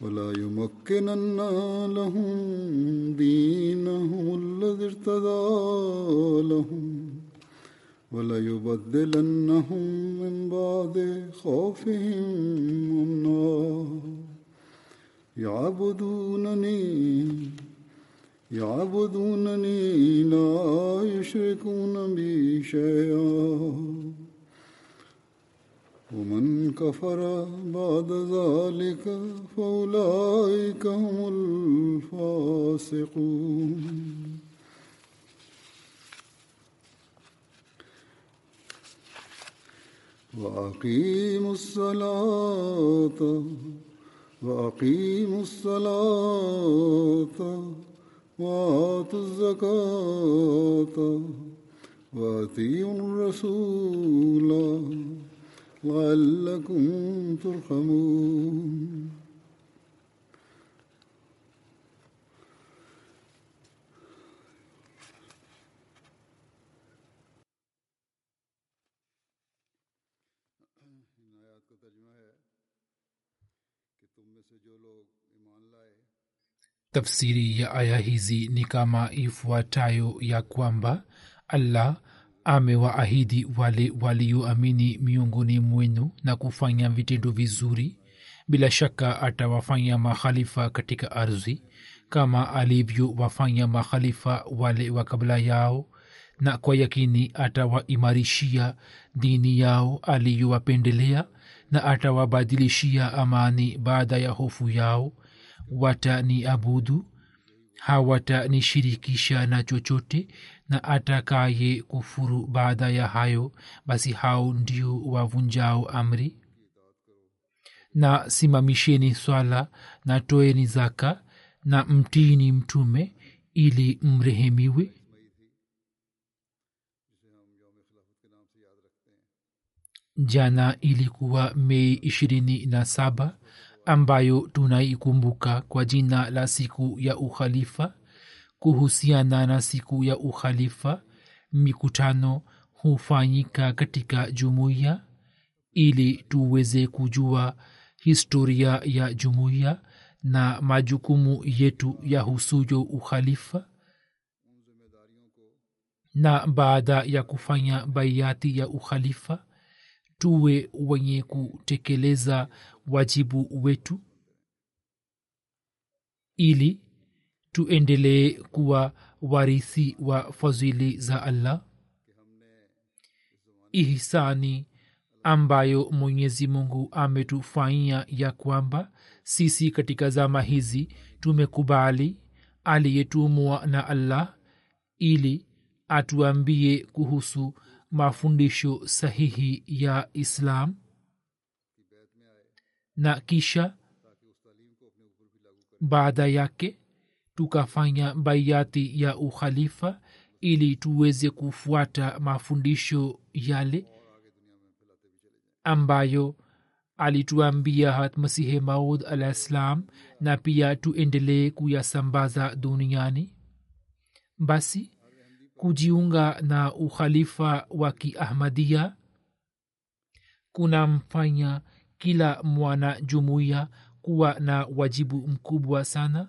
ولا يمكنن لهم دينهم الذي ارتضى لهم ولا يبدلنهم من بعد خوفهم أمنا. يعبدونني يعبدونني لا يشركون بي شيئا. ومن كفر بعد ذلك فأولئك هم الفاسقون. وأقيموا الصلاة وأقيموا الصلاة وآتوا الزكاة وأطيعوا الرسول. لعلكم ترحمون tafsiri ya aya hizi ni kama ifuatayo ya kwamba allah amewaahidi wale walioamini miongoni mwenu na kufanya vitendo vizuri. Bila shaka atawafanya makhalifa katika ardhi kama alivyowafanya makhalifa wale wa kabla yao na kwa yakini atawaimarishia dini yao aliyowapendelea na atawabadilishia amani baada ya hofu yao. Wataniabudu hawatanishirikisha na chochote na atakaye kufuru baada ya hayo basi hao ndio wavunjao amri. Na simamisheni swala na toeni zaka na mtini mtume ili mrehemiwe. Jana ilikuwa mei ishirini na saba ambayo tunaikumbuka kwa jina la siku ya ukhalifa kuhusiana na siku ya ukhalifa mikutano hufanyika katika jumuiya. Ili tuweze kujua historia ya jumuiya na majukumu yetu ya husuyo ukhalifa. Na baada ya kufanya baiati ya ukhalifa tuwe wenye kutekeleza wajibu wetu ili tuendelee kuwa warithi wa fadhili za allah. Ihsani ambayo mwenyezi mungu ametufanyia ya kwamba sisi katika zama hizi tumekubali aliyetumwa na allah ili atuambie kuhusu mafundisho sahihi ya islam na kisha baada yake tukafanya baiati ya ukhalifa ili tuweze kufuata mafundisho yale ambayo alituambia hat masihe maud alah ssalam na pia tuendelee kuyasambaza duniani. Basi kujiunga na ukhalifa wa kiahmadia kunamfanya kila mwana jumuiya kuwa na wajibu mkubwa sana?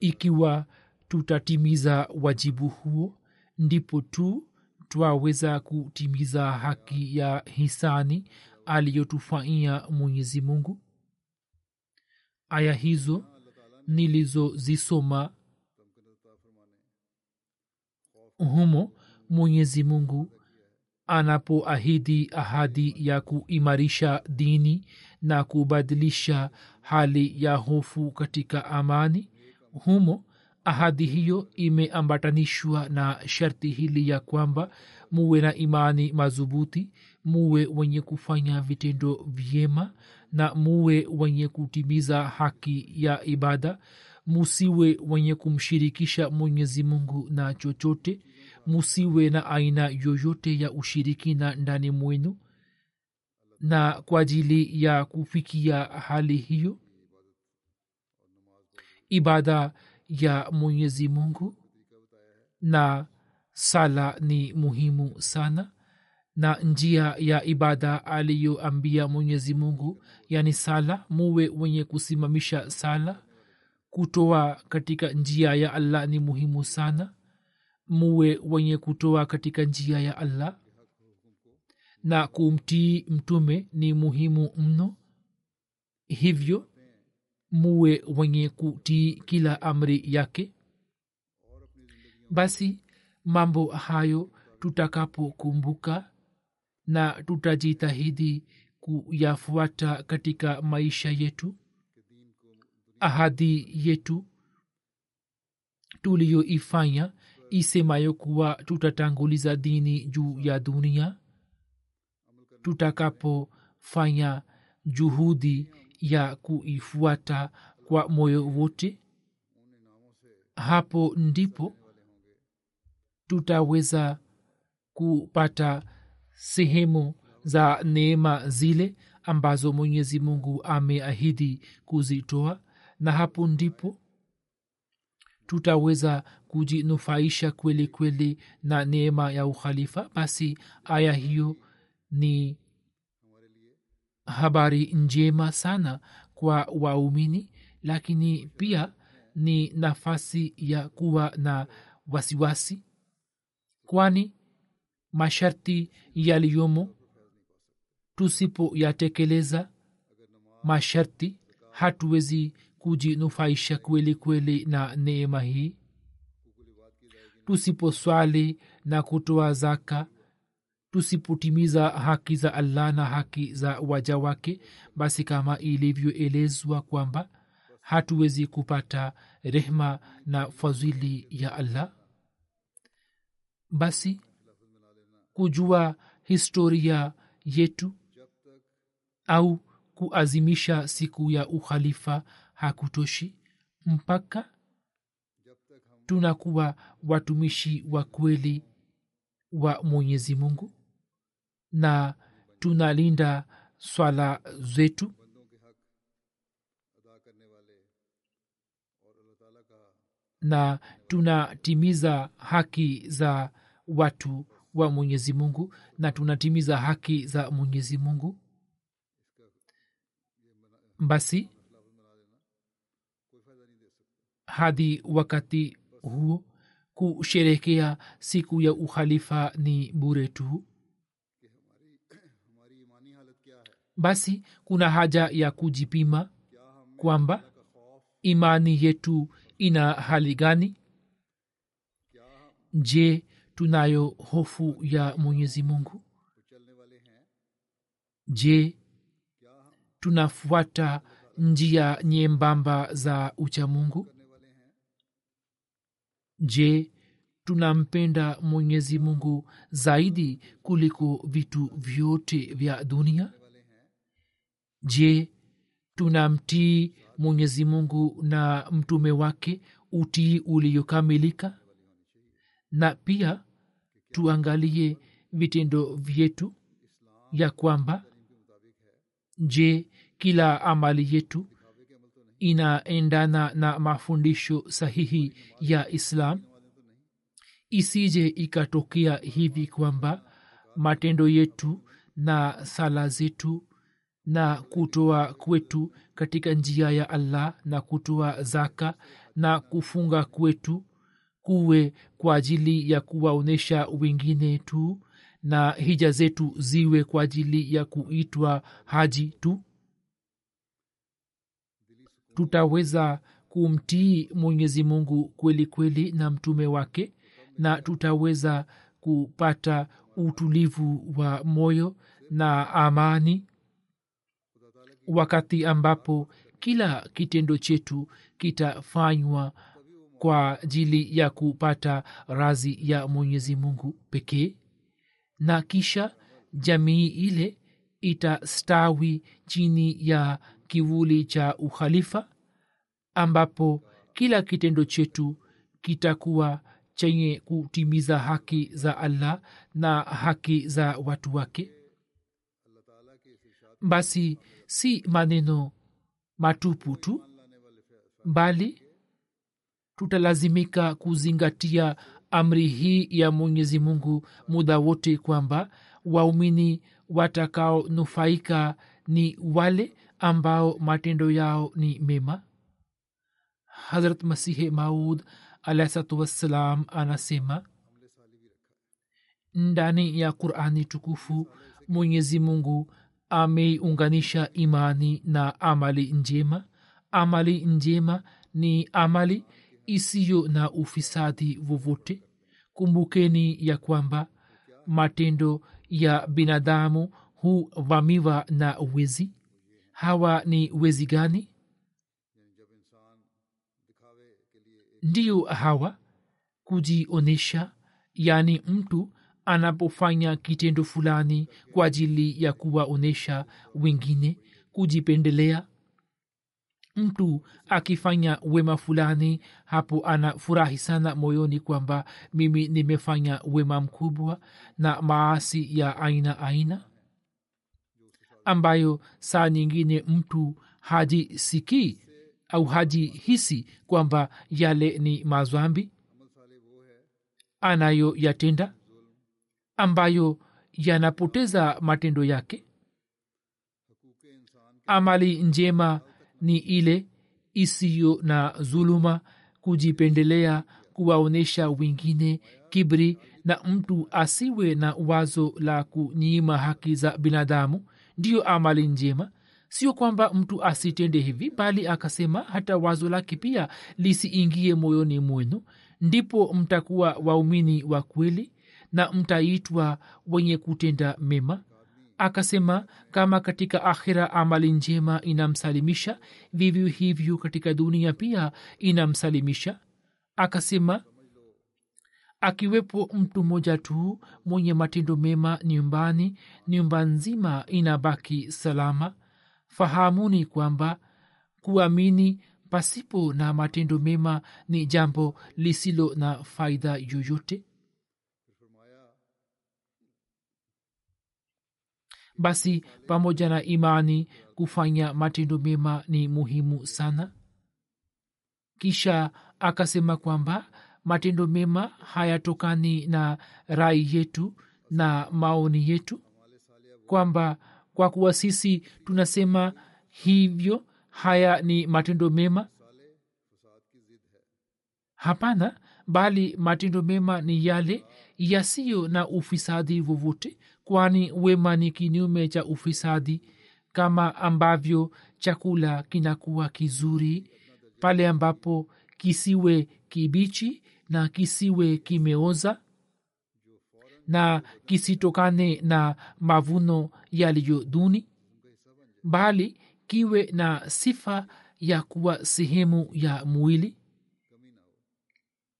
Ikiwa tutatimiza wajibu huo ndipo tu twaweza kutimiza haki ya hisani aliyotufanyia mwenyezi mungu? Aya hizo nilizozisoma humo mwenyezi mungu anapoahidi ahadi ya kuimarisha dini na kubadilisha hali ya hofu katika amani humo ahadi hiyo imeambatanishwa na sharti hili ya kwamba muwe na imani madhubuti muwe wenye kufanya vitendo vyema na muwe wenye kutimiza haki ya ibada musiwe wenye kumshirikisha mwenyezi mungu na chochote musiwe na aina yoyote ya ushirikina ndani mwenu na kwa ajili ya kufikia hali hiyo. Ibada ya mwenyezi mungu na sala ni muhimu sana na njia ya ibada aliyoambia mwenyezi mungu yani sala muwe wenye kusimamisha sala kutoa katika njia ya allah ni muhimu sana muwe wenye kutoa katika njia ya allah. Na kumtii mtume ni muhimu mno. Hivyo muwe wenye kutii kila amri yake. Basi mambo hayo tutakapokumbuka na tutajitahidi kuyafuata katika maisha yetu ahadi yetu tuliyoifanya isemayo kuwa tutatanguliza dini juu ya dunia tutakapofanya juhudi ya kuifuata kwa moyo wote. Hapo ndipo tutaweza kupata sehemu za neema zile ambazo mwenyezi mungu ameahidi kuzitoa na hapo ndipo tutaweza kujinufaisha kweli kweli na neema ya ukhalifa basi aya hiyo ni habari njema sana kwa waumini lakini pia ni nafasi ya kuwa na wasiwasi kwani masharti yaliyomo tusipoyatekeleza masharti hatuwezi kujinufaisha kweli kweli na neema hii tusiposwali na kutoa zaka tusipotimiza haki za allah na haki za waja wake basi kama ilivyoelezwa kwamba hatuwezi kupata rehma na fadhili ya allah basi kujua historia yetu au kuazimisha siku ya ukhalifa hakutoshi mpaka tunakuwa watumishi wa kweli wa mwenyezi mungu na tunalinda swala zetu. Na tunatimiza haki za watu wa mwenyezi mungu na tunatimiza haki za mwenyezi mungu. Basi hadi wakati huo? Kusherekea siku ya ukhalifa ni bure tu? Basi kuna haja ya kujipima kwamba imani yetu ina hali gani? Je tunayo hofu ya mwenyezi mungu? Je tunafuata njia nyembamba za uchamungu je tunampenda mwenyezi mungu zaidi kuliko vitu vyote vya dunia? Je tunamtii mwenyezi mungu na mtume wake utii uliokamilika? Na pia tuangalie vitendo vyetu ya kwamba je kila amali yetu inaendana na mafundisho sahihi ya islam. Isije ikatokea hivi kwamba matendo yetu na sala zetu na kutoa kwetu katika njia ya allah na kutoa zaka na kufunga kwetu kuwe kwa ajili ya kuwaonyesha wengine tu na hija zetu ziwe kwa ajili ya kuitwa haji tu tutaweza kumtii mwenyezi mungu kweli kweli na mtume wake na tutaweza kupata utulivu wa moyo na amani wakati ambapo kila kitendo chetu kitafanywa kwa ajili ya kupata razi ya mwenyezi mungu pekee. Na kisha jamii ile itastawi chini ya kivuli cha ukhalifa ambapo kila kitendo chetu kitakuwa chenye kutimiza haki za allah na haki za watu wake. Basi si maneno matupu tu bali tutalazimika kuzingatia amri hii ya mwenyezi mungu muda wote kwamba waumini watakaonufaika ni wale ambao matendo yao ni mema? Hazrat masihi maud alahsatu wassalam anasema ndani ya qurani tukufu mwenyezi mungu ameiunganisha imani na amali njema. Amali njema ni amali isiyo na ufisadi vovote kumbukeni ya kwamba matendo ya binadamu huvamiwa na wezi hawa ni wezi gani? Ndiyo hawa kujionyesha yaani mtu anapofanya kitendo fulani kwa ajili ya kuwaonyesha wengine kujipendelea. Mtu akifanya wema fulani hapo anafurahi sana moyoni kwamba mimi nimefanya wema mkubwa na maasi ya aina aina ambayo saa nyingine mtu hajisikii au hajihisi kwamba yale ni mazwambi anayoyatenda ambayo yanapoteza matendo yake? Amali njema ni ile isiyo na zuluma kujipendelea kuwaonyesha wengine kibri na mtu asiwe na wazo la kunyima haki za binadamu ndiyo amali njema. Sio kwamba mtu asitende hivi bali akasema hata wazo lake pia lisiingie moyoni mwenu. Ndipo mtakuwa waumini wa kweli na mtaitwa wenye kutenda mema. Akasema kama katika akhira amali njema inamsalimisha vivyo hivyo katika dunia pia inamsalimisha. Akasema akiwepo mtu mmoja tu mwenye matendo mema nyumbani nyumba nzima inabaki salama. Fahamuni kwamba kuamini pasipo na matendo mema ni jambo lisilo na faida yoyote. Basi pamoja na imani kufanya matendo mema ni muhimu sana. Kisha akasema kwamba matendo mema hayatokani na rai yetu na maoni yetu. Kwamba kwa kuwa sisi tunasema hivyo haya ni matendo mema? Hapana bali matendo mema ni yale yasiyo na ufisadi vovote kwani wema ni kinyume cha ufisadi kama ambavyo chakula kinakuwa kizuri pale ambapo kisiwe kibichi na kisiwe kimeoza na kisitokane na mavuno yaliyo duni bali kiwe na sifa ya kuwa sehemu ya mwili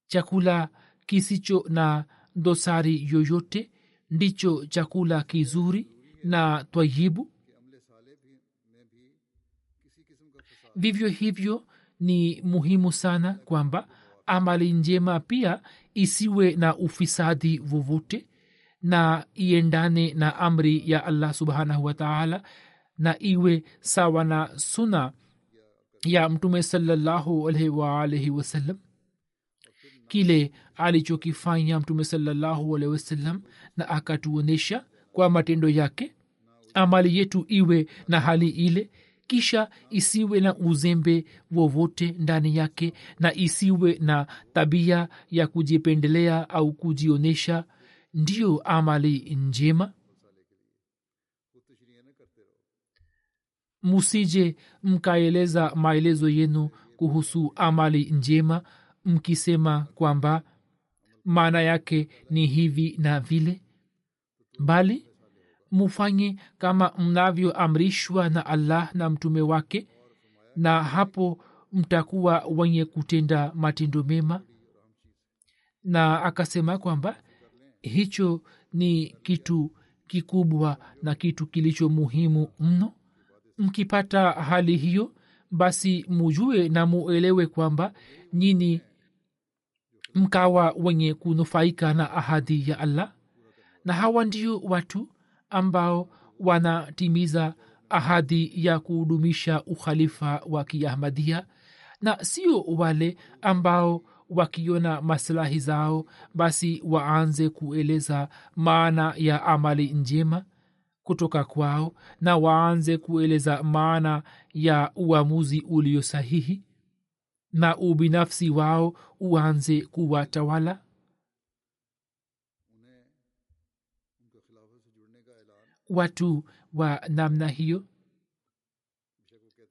chakula kisicho na dosari yoyote ndicho chakula kizuri na twayibu. Vivyo hivyo ni muhimu sana kwamba amali njema pia isiwe na ufisadi vovote na iendane na amri ya allah subhanahu wataala na iwe sawa na suna ya mtume salallahu alaihi waalaihi wasallam. Kile alichokifanya mtume salallahu alaihi wasallam na akatuonyesha kwa matendo yake amali yetu iwe na hali ile kisha isiwe na uzembe wowote ndani yake na isiwe na tabia ya kujipendelea au kujionyesha ndiyo amali njema? Musije mkaeleza maelezo yenu kuhusu amali njema mkisema kwamba maana yake ni hivi na vile. Bali mufanye kama mnavyoamrishwa na allah na mtume wake na hapo mtakuwa wenye kutenda matendo mema. Na akasema kwamba hicho ni kitu kikubwa na kitu kilicho muhimu mno. Mkipata hali hiyo basi mujue na muelewe kwamba nyini mkawa wenye kunufaika na ahadi ya allah na hawa ndio watu ambao wanatimiza ahadi ya kudumisha ukhalifa wa kiahmadia na sio wale ambao wakiona maslahi zao basi waanze kueleza maana ya amali njema kutoka kwao na waanze kueleza maana ya uamuzi ulio sahihi na ubinafsi wao uanze kuwatawala watu wa namna hiyo?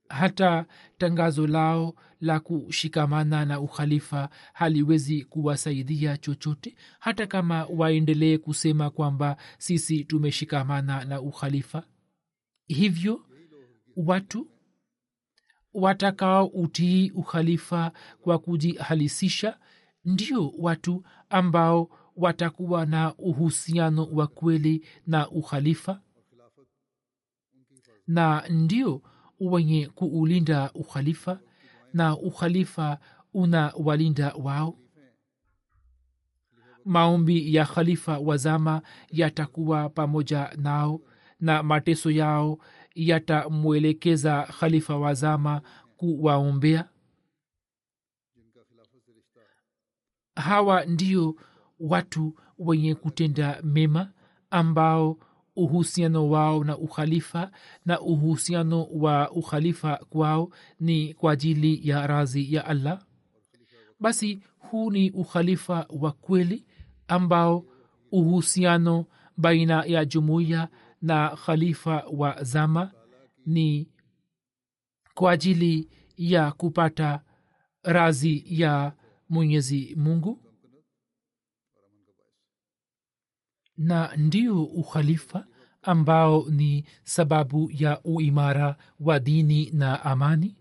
Hata tangazo lao la kushikamana na ukhalifa haliwezi kuwasaidia chochote? Hata kama waendelee kusema kwamba sisi tumeshikamana na ukhalifa hivyo watu watakao utii ukhalifa kwa kujihalisisha ndio watu ambao watakuwa na uhusiano wa kweli na ukhalifa na ndio wenye kuulinda ukhalifa na ukhalifa una walinda wao. Maombi ya khalifa wazama yatakuwa pamoja nao na mateso yao yatamwelekeza khalifa wazama kuwaombea. Hawa ndio watu wenye kutenda mema ambao uhusiano wao na ukhalifa na uhusiano wa ukhalifa kwao ni kwa ajili ya razi ya allah. Basi huu ni ukhalifa wa kweli ambao uhusiano baina ya jumuiya na khalifa wa zama ni kwa ajili ya kupata razi ya mwenyezi mungu na ndio ukhalifa ambao ni sababu ya uimara wa dini na amani.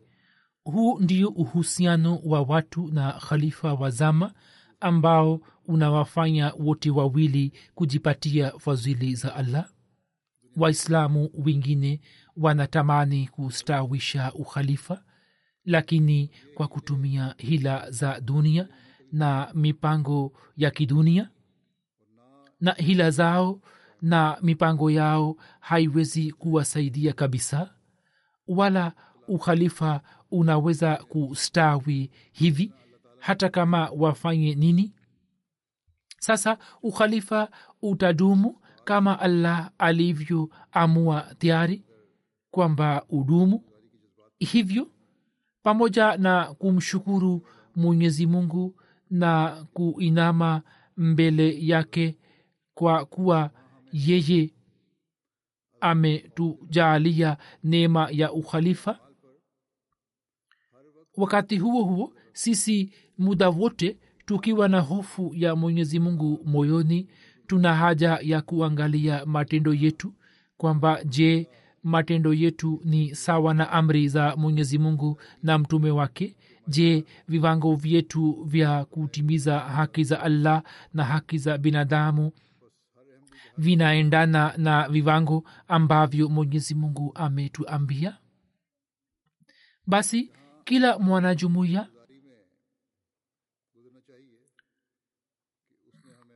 Huu ndio uhusiano wa watu na khalifa wa zama ambao unawafanya wote wawili kujipatia fadhili za allah. Waislamu wengine wanatamani kustawisha ukhalifa lakini kwa kutumia hila za dunia na mipango ya kidunia na hila zao na mipango yao haiwezi kuwasaidia kabisa wala ukhalifa unaweza kustawi hivi hata kama wafanye nini? Sasa ukhalifa utadumu kama allah alivyoamua tayari kwamba udumu? Hivyo pamoja na kumshukuru mwenyezi mungu na kuinama mbele yake kwa kuwa yeye ametujaalia neema ya ukhalifa. Wakati huo huo sisi muda wote tukiwa na hofu ya mwenyezi mungu moyoni tuna haja ya kuangalia matendo yetu kwamba je matendo yetu ni sawa na amri za mwenyezi mungu na mtume wake? Je viwango vyetu vya kutimiza haki za allah na haki za binadamu vinaendana na viwango ambavyo mwenyezi mungu ametuambia. Basi kila mwanajumuiya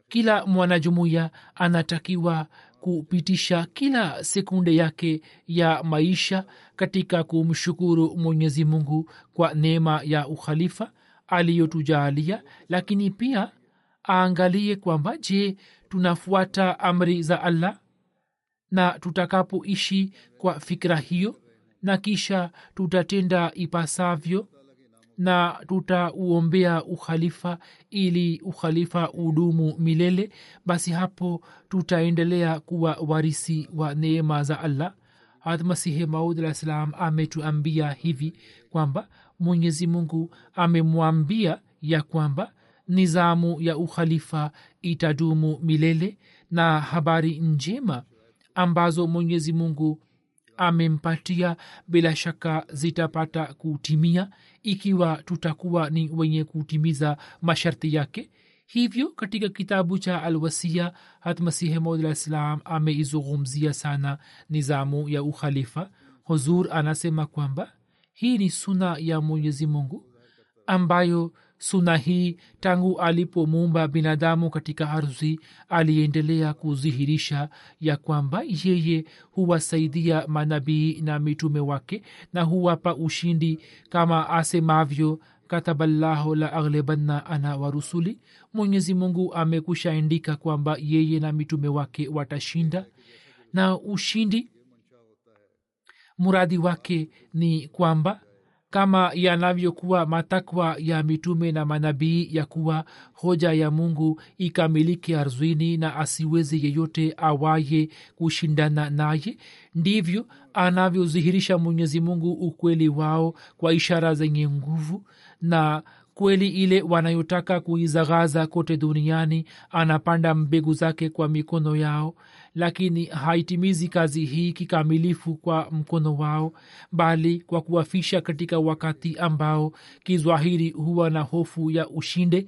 kila mwanajumuiya anatakiwa kupitisha kila sekunde yake ya maisha katika kumshukuru mwenyezi mungu kwa neema ya ukhalifa aliyotujaalia lakini pia aangalie kwamba je tunafuata amri za allah na tutakapoishi kwa fikira hiyo na kisha tutatenda ipasavyo na tutauombea ukhalifa ili ukhalifa udumu milele basi hapo tutaendelea kuwa warisi wa neema za allah. Hadmasihi maud ametuambia hivi kwamba mwenyezi mungu amemwambia ya kwamba nizamu ya ukhalifa itadumu milele na habari njema ambazo mwenyezi mungu amempatia bila shaka zitapata kutimia ikiwa tutakuwa ni wenye kutimiza masharti yake. Hivyo katika kitabu cha alwasia hatmasihi maudlah salam ameizungumzia sana nizamu ya ukhalifa. Huzur anasema kwamba hii ni suna ya mwenyezi mungu ambayo suna hii tangu alipomuumba binadamu katika ardhi aliendelea kudhihirisha ya kwamba yeye huwasaidia manabii na mitume wake na huwapa ushindi kama asemavyo kataballahu la aghlibanna ana wa rusuli. Mwenyezi mungu amekushaandika kwamba yeye na mitume wake watashinda. Na ushindi muradi wake ni kwamba kama yanavyokuwa matakwa ya mitume na manabii ya kuwa hoja ya mungu ikamilike arzwini na asiweze yeyote awaye kushindana naye ndivyo anavyodhihirisha mwenyezi mungu ukweli wao kwa ishara zenye nguvu na kweli ile wanayotaka kuizaghaza kote duniani anapanda mbegu zake kwa mikono yao lakini haitimizi kazi hii kikamilifu kwa mkono wao bali kwa kuwafisha katika wakati ambao kizwahiri huwa na hofu ya ushinde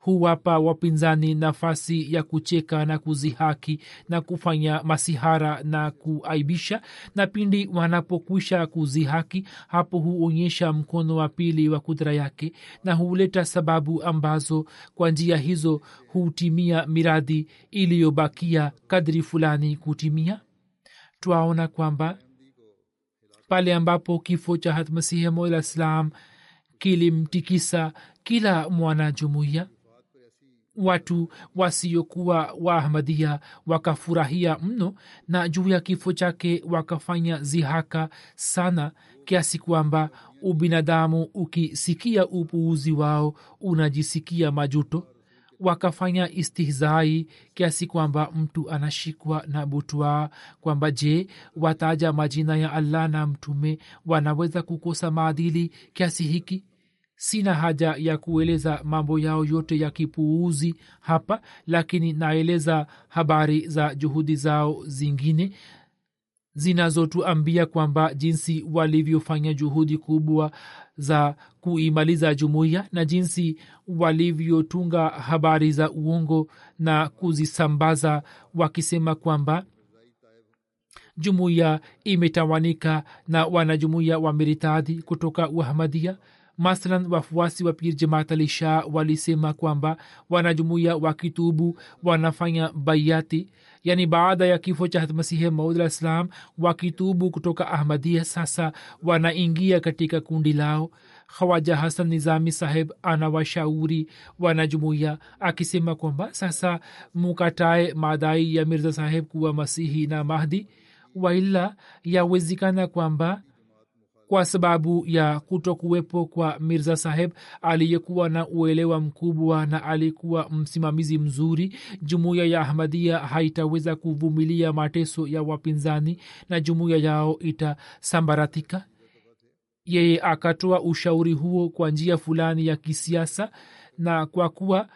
huwapa wapinzani nafasi ya kucheka na kuzihaki na kufanya masihara na kuaibisha. Na pindi wanapokwisha kuzihaki hapo huonyesha mkono wa pili wa kudra yake na huleta sababu ambazo kwa njia hizo hutimia miradi iliyobakia kadri fulani kutimia. Twaona kwamba pale ambapo kifo cha hatmasihi mola kilimtikisa kila mwanajumuiya watu wasiokuwa waahmadia wakafurahia mno na juu ya kifo chake wakafanya zihaka sana kiasi kwamba ubinadamu ukisikia upuuzi wao unajisikia majuto. Wakafanya istihzai kiasi kwamba mtu anashikwa na butwaa kwamba je wataja majina ya allah na mtume wanaweza kukosa maadili kiasi hiki sina haja ya kueleza mambo yao yote ya kipuuzi hapa lakini naeleza habari za juhudi zao zingine zinazotuambia kwamba jinsi walivyofanya juhudi kubwa za kuimaliza jumuiya na jinsi walivyotunga habari za uongo na kuzisambaza wakisema kwamba jumuiya imetawanika na wanajumuiya wameritadhi kutoka uahmadia mathalan wafuasi wa pir jamaat ali shah walisema kwamba wanajumuiya wakitubu wanafanya bayati yani baada ya kifo cha hatmasihi maud salam wakitubu kutoka ahmadia sasa wanaingia katika kundi lao. Khawaja hasan nizami saheb anawashauri wanajumuiya akisema kwamba sasa mukatae madai ya mirza saheb kuwa masihi na mahdi. Waila yawezekana kwamba kwa sababu ya kuto kuwepo kwa mirza saheb aliyekuwa na uelewa mkubwa na alikuwa msimamizi mzuri. Jumuiya ya ahmadia haitaweza kuvumilia mateso ya wapinzani na jumuiya yao itasambaratika. Yeye akatoa ushauri huo kwa njia fulani ya kisiasa na kwa kuwa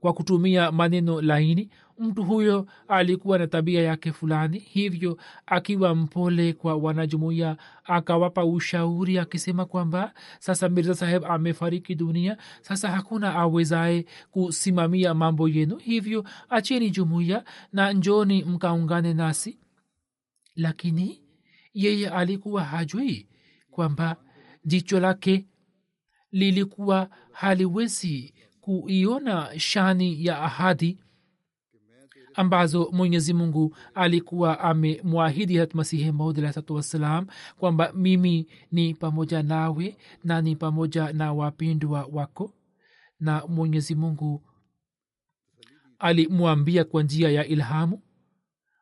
kwa kutumia maneno laini mtu huyo alikuwa na tabia yake fulani hivyo akiwa mpole kwa wanajumuiya akawapa ushauri akisema kwamba sasa mirza saheb amefariki dunia sasa hakuna awezaye kusimamia mambo yenu hivyo acheni jumuiya na njoni mkaungane nasi. Lakini yeye alikuwa hajui kwamba jicho lake lilikuwa haliwezi kuiona shani ya ahadi ambazo mwenyezi mungu alikuwa amemwahidi hatmasihi masihi maudalahsatu wassalam kwamba mimi ni pamoja nawe na ni pamoja na wapendwa wako. Na mwenyezi mungu alimwambia kwa njia ya ilhamu.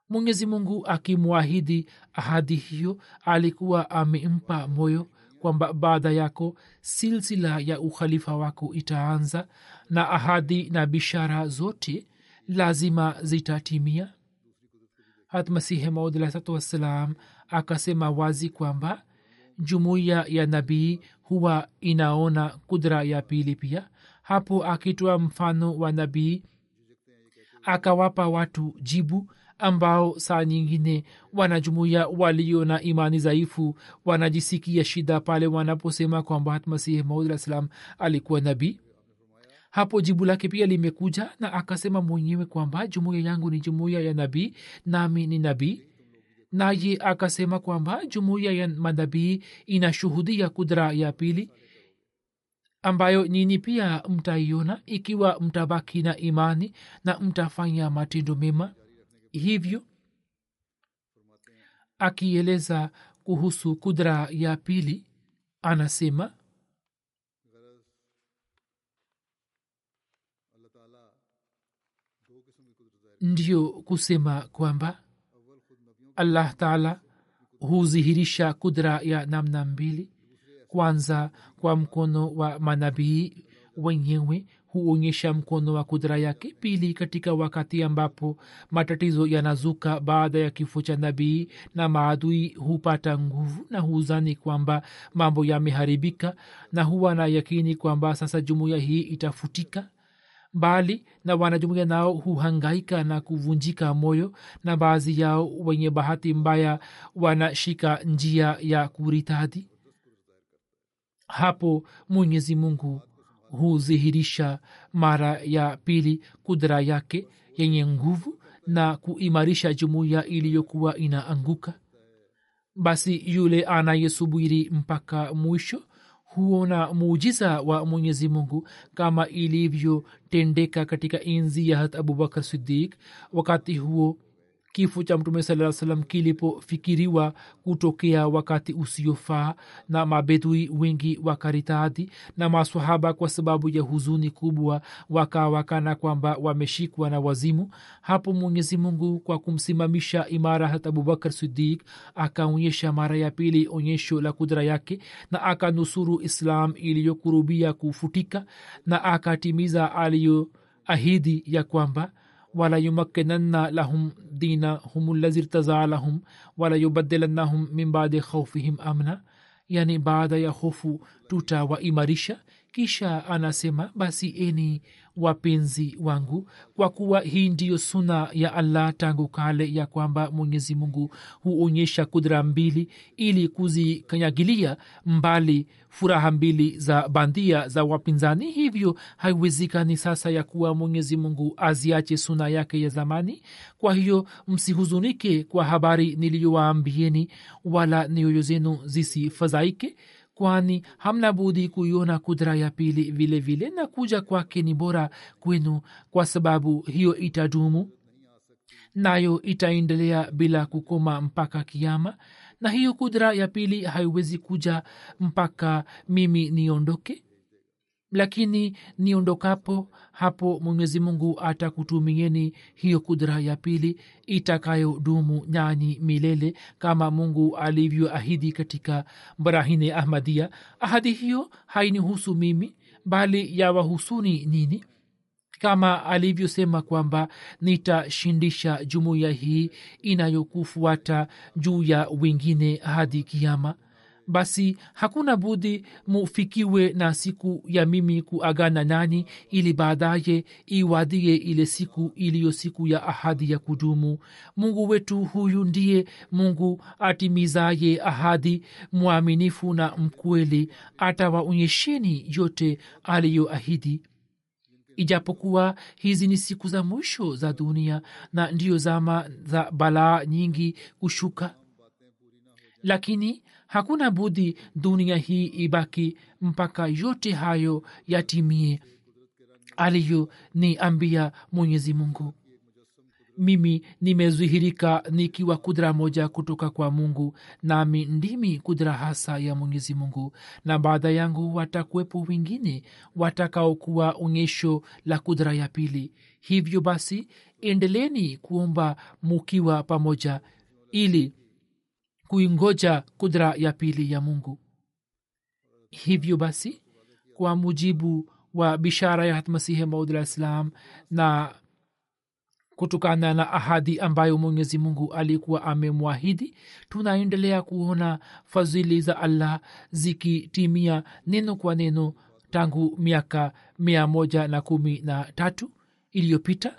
Mwenyezi mungu akimwahidi ahadi hiyo alikuwa amempa moyo kwamba baada yako silsila ya ukhalifa wako itaanza na ahadi na bishara zote lazima zitatimia. Hatmasihi maudalahsatu wassalam akasema wazi kwamba jumuiya ya nabii huwa inaona kudra ya pili pia. Hapo akitoa mfano wa nabii akawapa watu jibu ambao saa nyingine wanajumuia walio na imani dhaifu wanajisikia shida pale wanaposema kwamba hatmasihi maud salam alikuwa nabii hapo jibu lake pia limekuja na akasema mwenyewe kwamba jumuiya yangu ni jumuiya ya nabii nami ni nabii. Naye akasema kwamba jumuiya ya manabii inashuhudia kudra ya pili ambayo nyini pia mtaiona ikiwa mtabaki na imani na mtafanya matendo mema. Hivyo akieleza kuhusu kudra ya pili anasema ndio kusema kwamba allah taala huzihirisha kudra ya namna mbili. Kwanza kwa mkono wa manabii wenyewe huonyesha mkono wa kudra yake. Pili katika wakati ambapo matatizo yanazuka baada ya kifo cha nabii na maadui hupata nguvu na huzani kwamba mambo yameharibika na huwa na yakini kwamba sasa jumuiya hii itafutika bali na wanajumuia nao huhangaika na kuvunjika moyo na baadhi yao wenye bahati mbaya wanashika njia ya kuritadi. Hapo mwenyezi mungu hudhihirisha mara ya pili kudra yake yenye nguvu na kuimarisha jumuiya iliyokuwa inaanguka. Basi yule anayesubiri mpaka mwisho huona muujiza wa mwenyezi mungu kama ilivyotendeka katika enzi ya hat abubakar sidik wakati huo kifo cha mtume saa salam kilipofikiriwa kutokea wakati usiofaa na mabedui wengi wakaritadhi na maswahaba kwa sababu ya huzuni kubwa wakawakana kwamba wameshikwa na wazimu. Hapo mwenyezi mungu kwa kumsimamisha imara hat abubakar sidik akaonyesha mara ya pili onyesho la kudra yake na akanusuru islam iliyokurubia kufutika na akatimiza aliyoahidi ya kwamba ولا يمكنن لهم دينهم الذي ارتزع لهم ولا يبدلنهم من بعد خوفهم أمنا. يعني بعد يخوف توتا وإمارشا kisha anasema basi eni wapenzi wangu kwa kuwa hii ndiyo suna ya allah tangu kale ya kwamba mwenyezi mungu huonyesha kudra mbili ili kuzikanyagilia mbali furaha mbili za bandia za wapinzani. Hivyo haiwezekani sasa ya kuwa mwenyezi mungu aziache suna yake ya zamani. Kwa hiyo msihuzunike kwa habari niliyowaambieni wala nioyo zenu zisifadhaike kwani hamna budi kuiona kudra ya pili vile vile na kuja kwake ni bora kwenu kwa sababu hiyo itadumu. Nayo itaendelea bila kukoma mpaka kiama na hiyo kudra ya pili haiwezi kuja mpaka mimi niondoke lakini niondokapo hapo mwenyezi mungu atakutumieni hiyo kudra ya pili itakayodumu nyanyi milele kama mungu alivyoahidi katika barahine ahmadia. Ahadi hiyo hainihusu mimi bali yawahusuni nini kama alivyosema kwamba nitashindisha jumuiya hii inayokufuata juu ya wengine hadi kiama basi hakuna budi mufikiwe na siku ya mimi kuagana nani ili baadaye iwadie ile siku iliyo siku ya ahadi ya kudumu. Mungu wetu huyu ndiye mungu atimizaye ahadi mwaminifu na mkweli. Atawaonyesheni yote aliyoahidi. Ijapokuwa hizi ni siku za mwisho za dunia na ndiyo zama za balaa nyingi kushuka lakini hakuna budi dunia hii ibaki mpaka yote hayo yatimie. Aliyoniambia ni mwenyezi mungu. Mimi nimezihirika nikiwa kudra moja kutoka kwa mungu nami ndimi kudra hasa ya mwenyezi mungu. Na baada yangu watakuwepo wengine watakaokuwa onyesho la kudra ya pili. Hivyo basi endeleni kuomba mukiwa pamoja ili kuingoja kudra ya pili ya mungu. Hivyo basi kwa mujibu wa bishara ya hatmasihi maudlah islam na kutokana na ahadi ambayo mwenyezi mungu alikuwa amemwahidi tunaendelea kuona fadhili za allah zikitimia neno kwa neno tangu miaka mia moja na kumi na tatu iliyopita.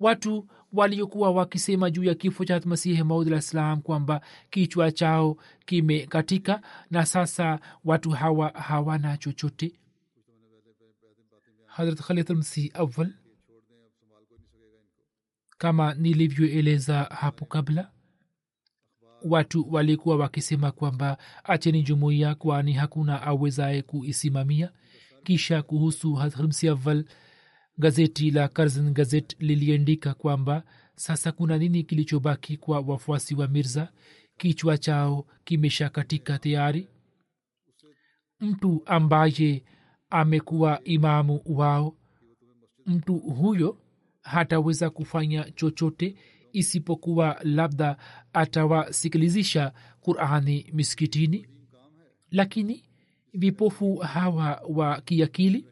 Watu waliokuwa wakisema juu ya kifo cha masihi maudlah islam kwamba kichwa chao kimekatika na sasa watu hawa hawana chochote. Harat khalidmsih awal kama nilivyoeleza hapo kabla watu walikuwa wakisema kwamba acheni jumuiya kwani hakuna awezaye kuisimamia. Kisha kuhusu hadramsi awal gazeti la karzan gazet liliandika kwamba sasa kuna nini kilichobaki kwa wafuasi wa mirza? Kichwa chao kimesha katika tayari. Mtu ambaye amekuwa imamu wao mtu huyo hataweza kufanya chochote isipokuwa labda atawasikilizisha qurani miskitini lakini vipofu hawa wa kiakili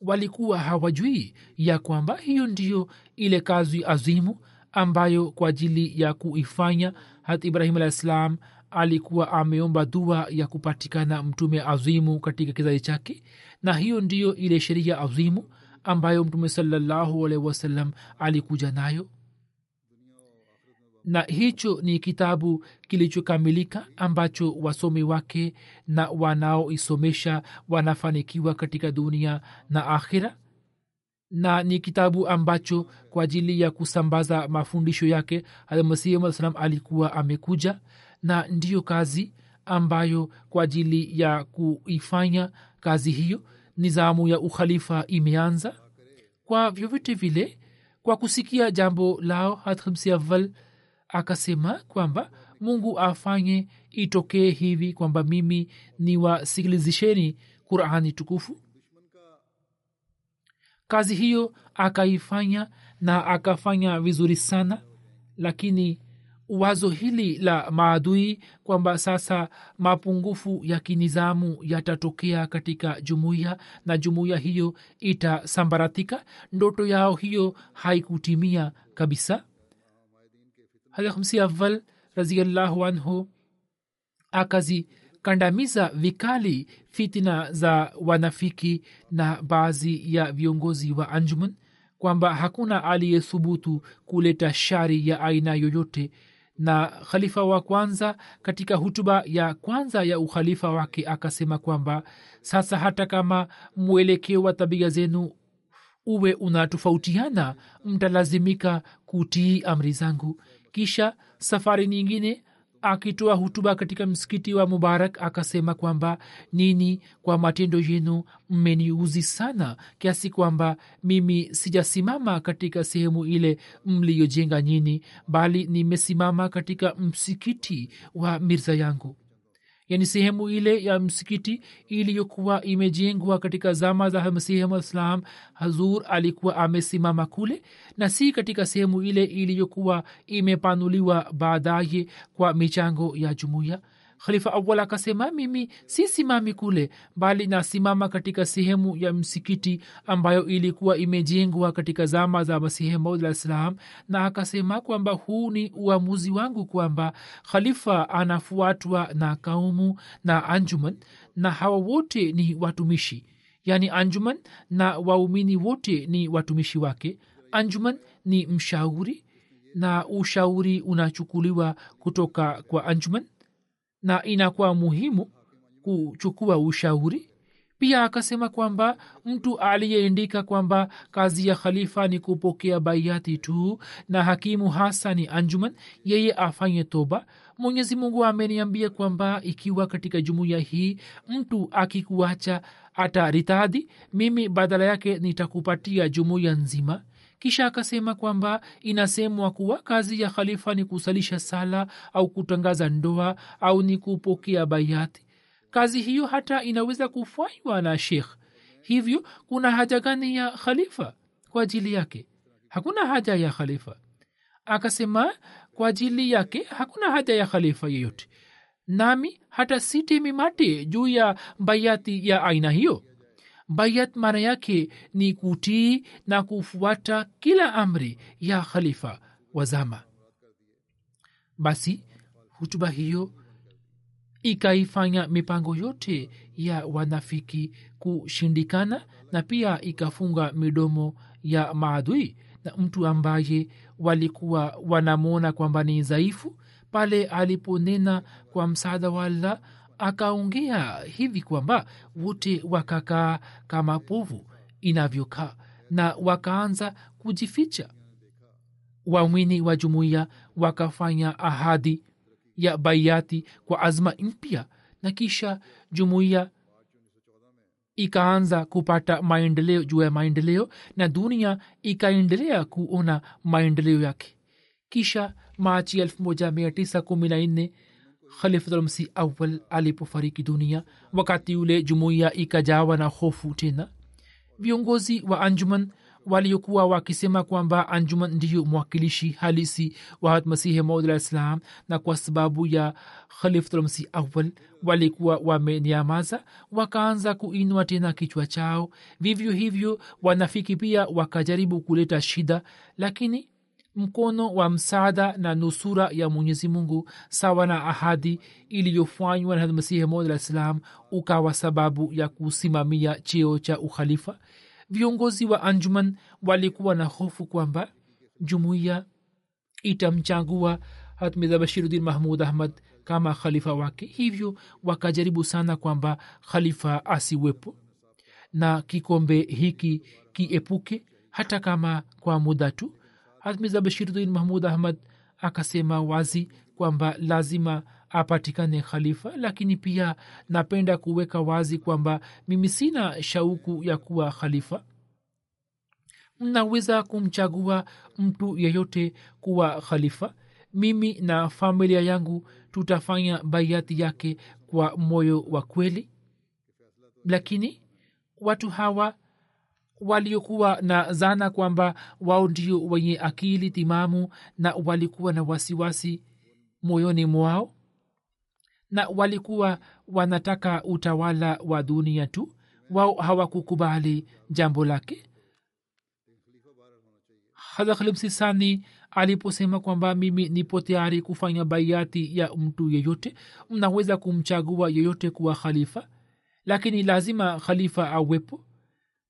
walikuwa hawajui ya kwamba hiyo ndiyo ile kazi azimu ambayo kwa ajili ya kuifanya hat ibrahim alah ssalam alikuwa ameomba dua ya kupatikana mtume azimu katika kizazi chake na hiyo ndiyo ile sheria azimu ambayo mtume salallahu alaihi wasallam alikuja nayo na hicho ni kitabu kilichokamilika ambacho wasomi wake na wanaoisomesha wanafanikiwa katika dunia na akhira na ni kitabu ambacho kwa ajili ya kusambaza mafundisho yake almasihi alikuwa amekuja na ndiyo kazi ambayo kwa ajili ya kuifanya kazi hiyo nizamu ya ukhalifa imeanza. Kwa vyovyote vile kwa kusikia jambo lao hatmsi aval akasema kwamba mungu afanye itokee hivi kwamba mimi niwasikilizisheni qurani tukufu. Kazi hiyo akaifanya na akafanya vizuri sana lakini wazo hili la maadui kwamba sasa mapungufu ya kinizamu yatatokea katika jumuiya na jumuiya hiyo itasambaratika ndoto yao hiyo haikutimia kabisa halhamsi aval raziallahu anhu akazikandamiza vikali fitina za wanafiki na baadhi ya viongozi wa anjuman kwamba hakuna aliyethubutu kuleta shari ya aina yoyote na khalifa wa kwanza katika hutuba ya kwanza ya ukhalifa wake akasema kwamba sasa hata kama mwelekeo wa tabia zenu uwe unatofautiana mtalazimika kutii amri zangu kisha safari nyingine akitoa hutuba katika msikiti wa mubarak akasema kwamba nini kwa matendo yenu mmeniuzi sana kiasi kwamba mimi sijasimama katika sehemu ile mliyojenga nyini bali nimesimama katika msikiti wa mirza yangu yani sehemu ile ya msikiti iliyokuwa imejengwa katika zama za masihi islam hazur alikuwa amesimama kule na si katika sehemu ile iliyokuwa imepanuliwa baadaye kwa michango ya jumuiya khalifa awal akasema mimi si simami kule bali nasimama katika sehemu ya msikiti ambayo ilikuwa imejengwa katika zama za masihi maud na akasema kwamba huu ni uamuzi wangu kwamba khalifa anafuatwa na kaumu na anjuman na hawa wote ni watumishi. Yaani anjuman na waumini wote ni watumishi wake. Anjuman ni mshauri na ushauri unachukuliwa kutoka kwa anjuman na inakuwa muhimu kuchukua ushauri. Pia akasema kwamba mtu aliyeandika kwamba kazi ya khalifa ni kupokea baiati tu na hakimu hasa ni anjuman yeye afanye toba mwenyezi mungu ameniambia kwamba ikiwa katika jumuiya hii mtu akikuacha ataritadhi mimi badala yake nitakupatia jumuiya nzima kisha akasema kwamba inasemwa kuwa kazi ya khalifa ni kusalisha sala au kutangaza ndoa au ni kupokea bayati. Kazi hiyo hata inaweza kufanywa na shekh hivyo kuna haja gani ya khalifa kwa ajili yake? Hakuna haja ya khalifa. Akasema kwa ajili yake hakuna haja ya khalifa yeyote. Nami hata sitemi mate juu ya bayati ya aina hiyo bayat maana yake ni kutii na kufuata kila amri ya khalifa wazama basi hutuba hiyo ikaifanya mipango yote ya wanafiki kushindikana na pia ikafunga midomo ya maadui na mtu ambaye walikuwa wanamwona kwamba ni dhaifu pale aliponena kwa msaada wa allah akaongea hivi kwamba wote wakakaa kama povu inavyokaa na wakaanza kujificha. Waumini wa jumuiya wakafanya ahadi ya baiati kwa azma mpya na kisha jumuiya ikaanza kupata maendeleo juu ya maendeleo na dunia ikaendelea kuona maendeleo yake. Kisha machi 1914 khalifatulmsi awal alipofariki dunia wakati ule jumuiya ikajawa na hofu tena. Viongozi wa anjuman waliokuwa wakisema kwamba anjuman ndiyo mwakilishi halisi wa hatmasihi maud alah na kwa sababu ya khalifatulmsi awal walikuwa wamenyamaza wakaanza kuinwa tena kichwa chao. Vivyo hivyo wanafiki pia wakajaribu kuleta shida lakini mkono wa msaada na nusura ya mwenyezi mungu sawa na ahadi iliyofanywa na masihi mod alah salam ukawa sababu ya kusimamia cheo cha ukhalifa. Viongozi wa anjuman walikuwa na hofu kwamba jumuiya itamchagua hatmiza bashirudin mahmud ahmad kama khalifa wake hivyo wakajaribu sana kwamba khalifa asiwepo na kikombe hiki kiepuke hata kama kwa muda tu hatmiza bashiruddin mahmud ahmad akasema wazi kwamba lazima apatikane khalifa lakini pia napenda kuweka wazi kwamba mimi sina shauku ya kuwa khalifa. Mnaweza kumchagua mtu yeyote kuwa khalifa. Mimi na familia yangu tutafanya baiati yake kwa moyo wa kweli. Lakini watu hawa waliokuwa na zana kwamba wao ndio wenye akili timamu na walikuwa na wasiwasi moyoni mwao na walikuwa wanataka utawala wa dunia tu wao hawakukubali jambo lake. Hadakhlibsisani aliposema kwamba mimi nipo tayari kufanya baiati ya mtu yeyote mnaweza kumchagua yeyote kuwa khalifa lakini lazima khalifa awepo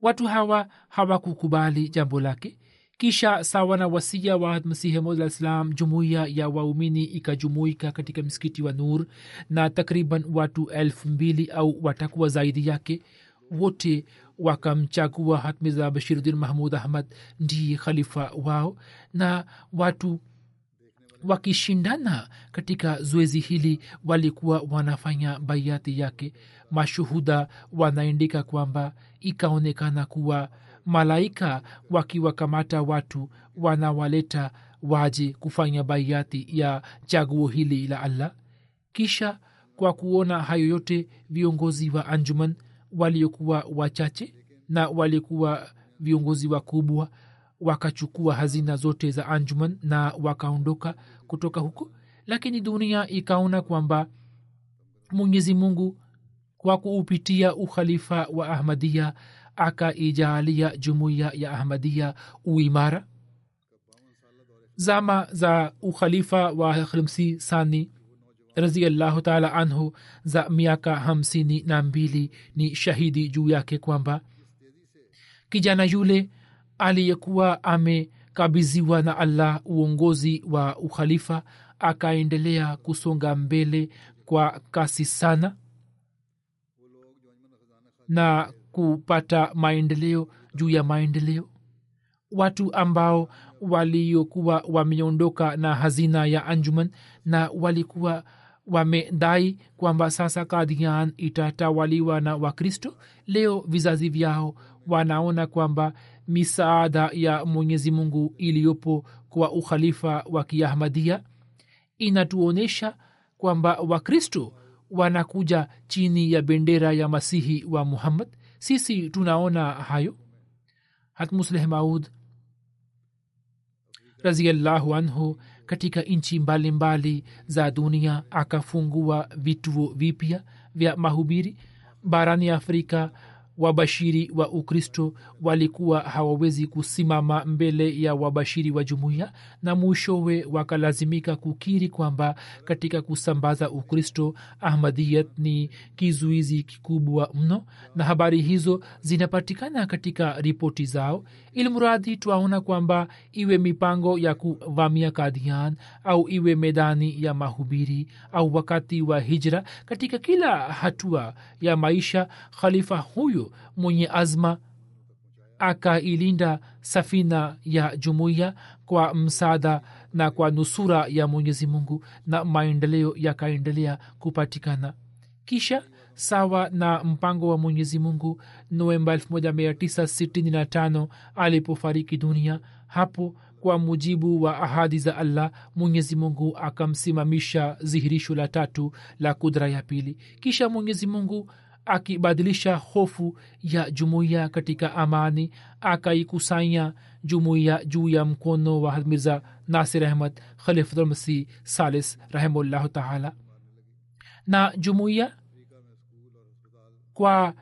watu hawa hawakukubali jambo lake. Kisha sawa na wasia wa masihi maud salam jumuiya ya waumini ikajumuika katika msikiti wa nur na takriban watu elfu mbili au watakuwa zaidi yake. Wote wakamchagua hatmiza bashiruddin mahmud ahmad ndiye khalifa wao na watu wakishindana katika zoezi hili walikuwa wanafanya baiati yake mashuhuda wanaandika kwamba ikaonekana kuwa malaika wakiwakamata watu wanawaleta waje kufanya baiati ya chaguo hili la allah. Kisha kwa kuona hayo yote viongozi wa anjuman waliokuwa wachache na walikuwa viongozi wakubwa wakachukua hazina zote za anjuman na wakaondoka kutoka huko. Lakini dunia ikaona kwamba mwenyezi mungu kwa kuupitia ukhalifa wa ahmadia akaijaalia jumuiya ya ahmadia uimara. Zama za ukhalifa wa khrimsi sani raziallahu taala anhu za miaka hamsini na mbili ni shahidi juu yake kwamba kijana yule aliyekuwa amekabiziwa na allah uongozi wa ukhalifa akaendelea kusonga mbele kwa kasi sana na kupata maendeleo juu ya maendeleo. Watu ambao waliokuwa wameondoka na hazina ya anjuman na walikuwa wamedai kwamba sasa kadhian itatawaliwa na wakristo leo vizazi vyao wanaona kwamba misaada ya mwenyezi mungu iliyopo kwa ukhalifa wa kiahmadia inatuonyesha kwamba wakristo wanakuja chini ya bendera ya masihi wa muhammad. Sisi tunaona hayo. Hatmusleh maud raziallahu anhu katika nchi mbalimbali za dunia akafungua vituo vipya vya mahubiri barani afrika wabashiri wa ukristo walikuwa hawawezi kusimama mbele ya wabashiri wa jumuiya na mwishowe wakalazimika kukiri kwamba katika kusambaza ukristo ahmadiyat ni kizuizi kikubwa mno na habari hizo zinapatikana katika ripoti zao ilmuradi twaona kwamba iwe mipango ya kuvamia kadian au iwe medani ya mahubiri au wakati wa hijra katika kila hatua ya maisha khalifa huyo mwenye azma akailinda safina ya jumuiya kwa msaada na kwa nusura ya mwenyezi mungu na maendeleo yakaendelea kupatikana. Kisha sawa na mpango wa mwenyezi mungu novemba 1965 alipofariki dunia. Hapo kwa mujibu wa ahadi za allah mwenyezi mungu akamsimamisha zihirisho la tatu la kudra ya pili. Kisha mwenyezi mungu akibadilisha hofu ya jumuiya katika amani akaikusanya jumuiya juu ya mkono wa mirza nasir ahmad khalifatulmasih salis rahimullahu taala. Na jumuiya kwa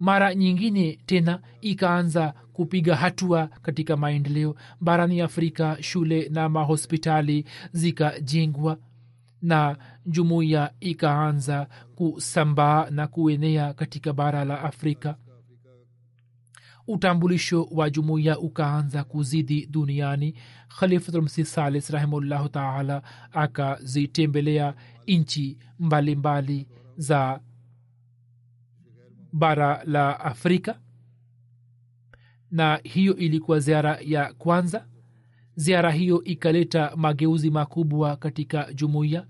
mara nyingine tena ikaanza kupiga hatua katika maendeleo. Barani afrika shule na mahospitali zikajengwa na jumuiya ikaanza kusambaa na kuenea katika bara la afrika. Utambulisho wa jumuiya ukaanza kuzidi duniani. Khalifatulmsi salis rahimullahu taala akazitembelea nchi mbalimbali za bara la afrika. Na hiyo ilikuwa ziara ya kwanza. Ziara hiyo ikaleta mageuzi makubwa katika jumuiya.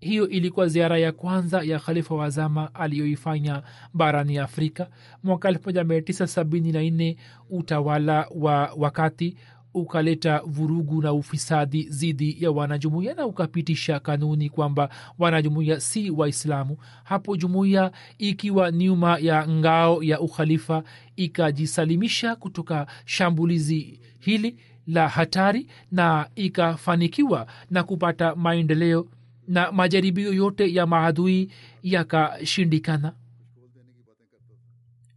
Hiyo ilikuwa ziara ya kwanza ya khalifa wa zama aliyoifanya barani afrika. Mwaka 1974 utawala wa wakati ukaleta vurugu na ufisadi dhidi ya wanajumuiya na ukapitisha kanuni kwamba wanajumuiya si waislamu. Hapo jumuiya ikiwa nyuma ya ngao ya ukhalifa ikajisalimisha kutoka shambulizi hili la hatari na ikafanikiwa na kupata maendeleo na majaribio yote ya maadui yakashindikana.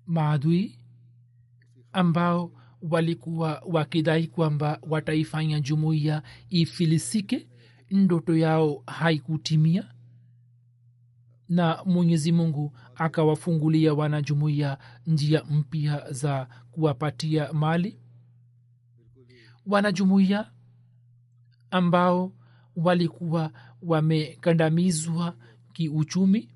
Maadui ambao walikuwa wakidai kwamba wataifanya jumuiya ifilisike ndoto yao haikutimia. Na mwenyezi mungu akawafungulia wanajumuiya njia mpya za kuwapatia mali. Wanajumuiya ambao walikuwa wamekandamizwa kiuchumi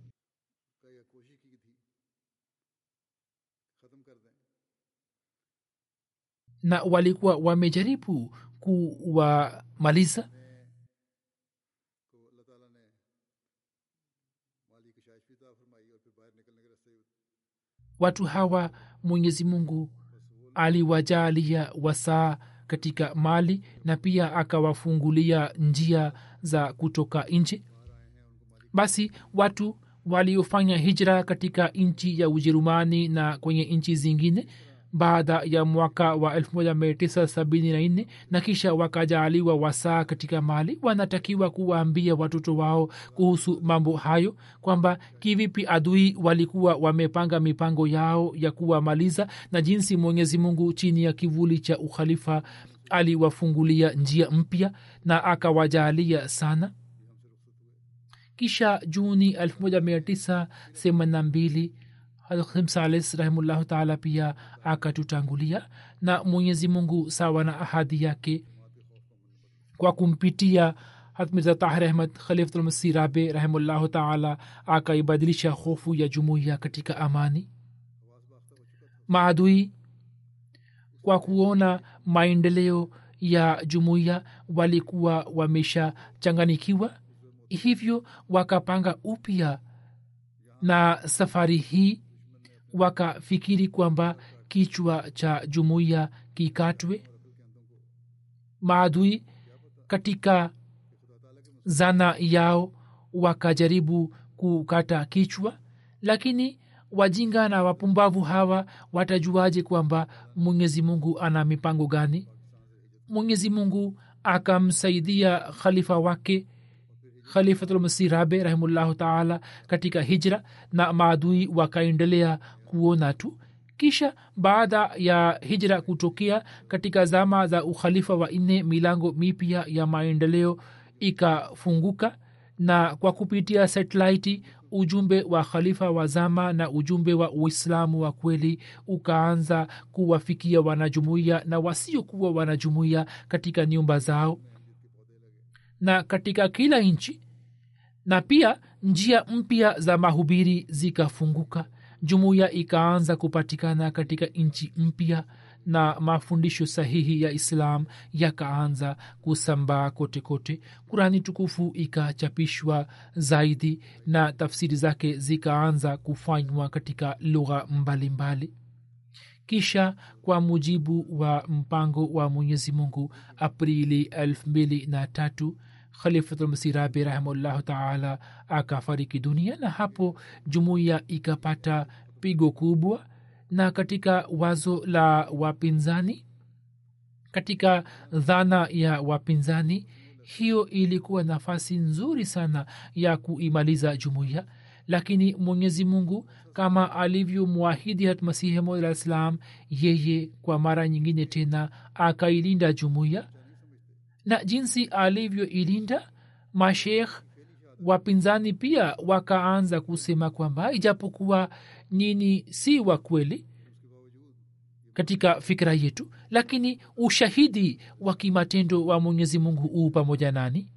na walikuwa wamejaribu kuwamaliza? Watu hawa mwenyezi mungu aliwajalia wasaa katika mali na pia akawafungulia njia za kutoka nje. Basi watu waliofanya hijra katika nchi ya ujerumani na kwenye nchi zingine baada ya mwaka wa 1974 na kisha wakajaaliwa wasaa katika mali wanatakiwa kuwaambia watoto wao kuhusu mambo hayo kwamba kivipi adui walikuwa wamepanga mipango yao ya kuwamaliza na jinsi mwenyezi mungu chini ya kivuli cha ukhalifa aliwafungulia njia mpya na akawajaalia sana. Kisha juni 1982 salis rahimullahu taala pia akatutangulia na mwenyezi mungu sawa na ahadi yake kwa kumpitia hatmirza tahir ahmad khalifulmasi rabe rahimullahu taala akaibadilisha hofu ya jumuiya katika amani. Maadui kwa kuona maendeleo ya jumuiya walikuwa wameshachanganikiwa hivyo wakapanga upya na safari hii wakafikiri kwamba kichwa cha jumuiya kikatwe. Maadui katika zana yao wakajaribu kukata kichwa lakini wajinga na wapumbavu hawa watajuaje kwamba mwenyezi mungu ana mipango gani? Mwenyezi mungu akamsaidia khalifa wake khalifatulmasi rabe rahimullahu taala katika hijra na maadui wakaendelea kuona tu. Kisha baada ya hijra kutokea katika zama za ukhalifa wa nne milango mipya ya maendeleo ikafunguka na kwa kupitia satelaiti ujumbe wa khalifa wa zama na ujumbe wa uislamu wa kweli ukaanza kuwafikia wanajumuiya na wasiokuwa wanajumuiya katika nyumba zao na katika kila nchi. Na pia njia mpya za mahubiri zikafunguka jumuiya ikaanza kupatikana katika nchi mpya na mafundisho sahihi ya islam yakaanza kusambaa kote kote. Kurani tukufu ikachapishwa zaidi na tafsiri zake zikaanza kufanywa katika lugha mbalimbali. Kisha kwa mujibu wa mpango wa mwenyezi mungu aprili 23 khalifatulmasira birahimullahu taala akafariki dunia na hapo jumuiya ikapata pigo kubwa. Na katika wazo la wapinzani katika dhana ya wapinzani hiyo ilikuwa nafasi nzuri sana ya kuimaliza jumuiya. Lakini mwenyezi mungu kama alivyomwahidi hatmasihi mola islam yeye kwa mara nyingine tena akailinda jumuiya na jinsi alivyoilinda mashekh wapinzani pia wakaanza kusema kwamba ijapokuwa nini si wa kweli katika fikira yetu lakini ushahidi wa kimatendo wa mwenyezi mungu huu pamoja nani?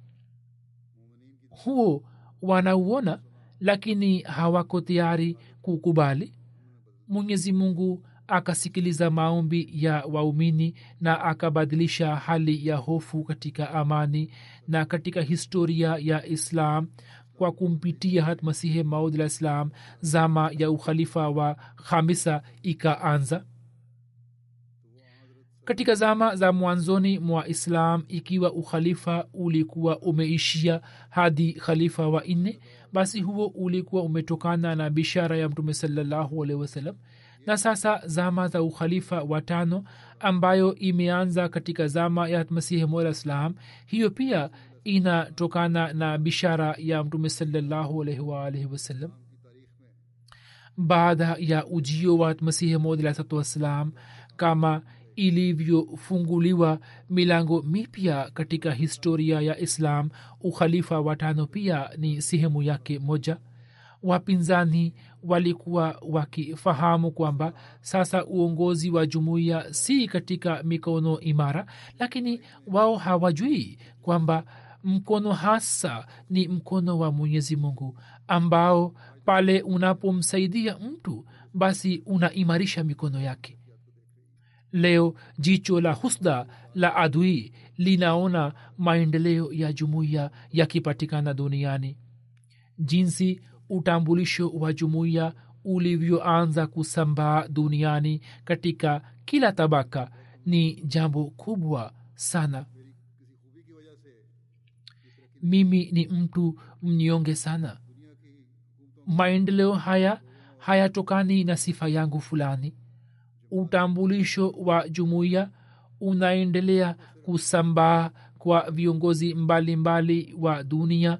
Huo wanauona lakini hawako tayari kukubali. Mwenyezi mungu akasikiliza maombi ya waumini na akabadilisha hali ya hofu katika amani na katika historia ya islam kwa kumpitia hat masihi maudla islam zama ya ukhalifa wa khamisa ikaanza. Katika zama za mwanzoni mwa islam ikiwa ukhalifa ulikuwa umeishia hadi khalifa wa nne basi huo ulikuwa umetokana na bishara ya mtume salallahu alehi wasallam na sasa zama za ukhalifa wa tano ambayo imeanza katika zama ya masihi mola salam hiyo pia inatokana na bishara ya mtume salallahu wasallam. Baada ya ujio wa masihi alahsatu wassalam kama ilivyofunguliwa milango mipya katika historia ya islam ukhalifa watano pia ni sehemu yake moja wapinzani walikuwa wakifahamu kwamba sasa uongozi wa jumuiya si katika mikono imara lakini wao hawajui kwamba mkono hasa ni mkono wa mwenyezi mungu ambao pale unapomsaidia mtu basi unaimarisha mikono yake. Leo jicho la husda la adui linaona maendeleo ya jumuiya yakipatikana duniani. Jinsi utambulisho wa jumuiya ulivyoanza kusambaa duniani katika kila tabaka ni jambo kubwa sana. Mimi ni mtu mnyonge sana. Maendeleo haya hayatokani na sifa yangu fulani. Utambulisho wa jumuiya unaendelea kusambaa kwa viongozi mbalimbali mbali wa dunia.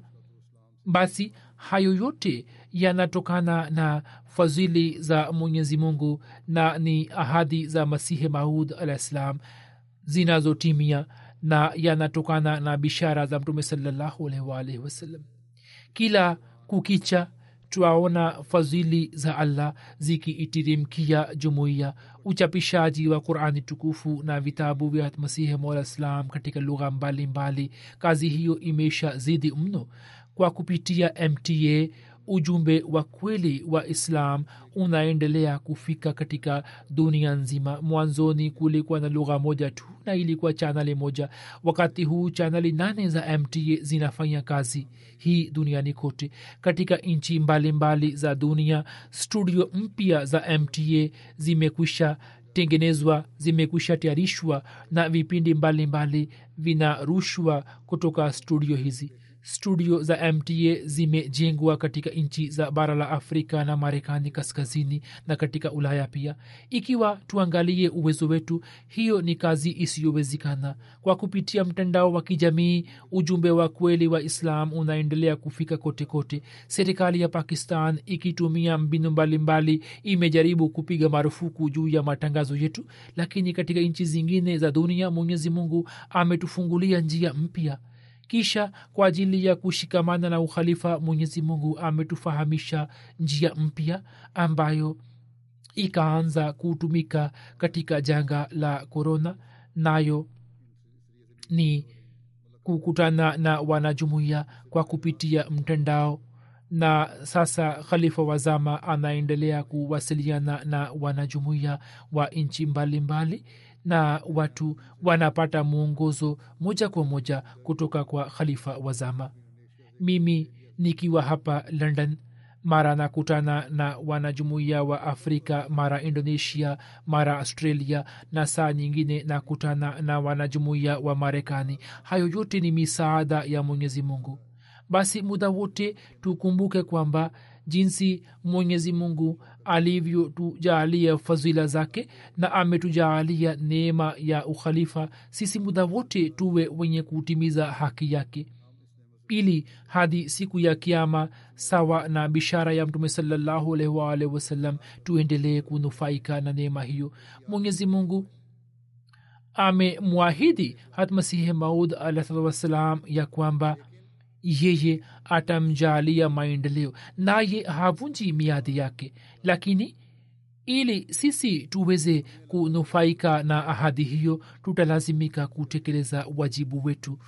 Basi hayo yote yanatokana na fadhili za mwenyezi mungu na ni ahadi za masihi maud alah ssalam zinazotimia na yanatokana na bishara za mtume salallahu alaihi wasallam kila kukicha twaona fadhili za allah zikiitirimkia jumuiya uchapishaji wa qurani tukufu na vitabu vya masihi mola ssalam katika lugha mbalimbali. Kazi hiyo imesha zidi mno kwa kupitia mta ujumbe wa kweli wa islam unaendelea kufika katika dunia nzima. Mwanzoni kulikuwa na lugha moja tu na ilikuwa chanali moja. Wakati huu chanali nane za mta zinafanya kazi hii duniani kote. Katika nchi mbalimbali za dunia studio mpya za mta zimekwisha tengenezwa zimekwisha tayarishwa na vipindi mbalimbali vinarushwa kutoka studio hizi studio za mta zimejengwa katika nchi za bara la afrika na marekani kaskazini na katika ulaya pia. Ikiwa tuangalie uwezo wetu hiyo ni kazi isiyowezekana. Kwa kupitia mtandao wa kijamii ujumbe wa kweli wa islam unaendelea kufika kote kote. Serikali ya pakistan ikitumia mbinu mbalimbali imejaribu kupiga marufuku juu ya matangazo yetu lakini katika nchi zingine za dunia mwenyezi mungu ametufungulia njia mpya kisha kwa ajili ya kushikamana na ukhalifa mwenyezi mungu ametufahamisha njia mpya ambayo ikaanza kutumika katika janga la korona nayo ni kukutana na wanajumuiya kwa kupitia mtandao. Na sasa khalifa wazama anaendelea kuwasiliana na wanajumuiya wa nchi mbalimbali na watu wanapata mwongozo moja kwa moja kutoka kwa khalifa wazama mimi nikiwa hapa london mara nakutana na wanajumuiya wa afrika mara indonesia mara australia na saa nyingine nakutana na wanajumuiya wa marekani. Hayo yote ni misaada ya mwenyezi mungu. Basi muda wote tukumbuke kwamba jinsi mwenyezi mungu alivyotujaalia fadhila zake na ametujaalia neema ya ukhalifa sisi muda wote tuwe wenye kutimiza haki yake. Ili hadi siku ya kiama sawa na bishara ya mtume salallahu wasalam tuendelee kunufaika na neema hiyo. Mwenyezi mungu amemwahidi hatmasihi maud wassalam ya kwamba yeye atamjalia maendeleo naye havunji miadi yake. Lakini ili sisi tuweze kunufaika na ahadi hiyo tutalazimika kutekeleza wajibu wetu.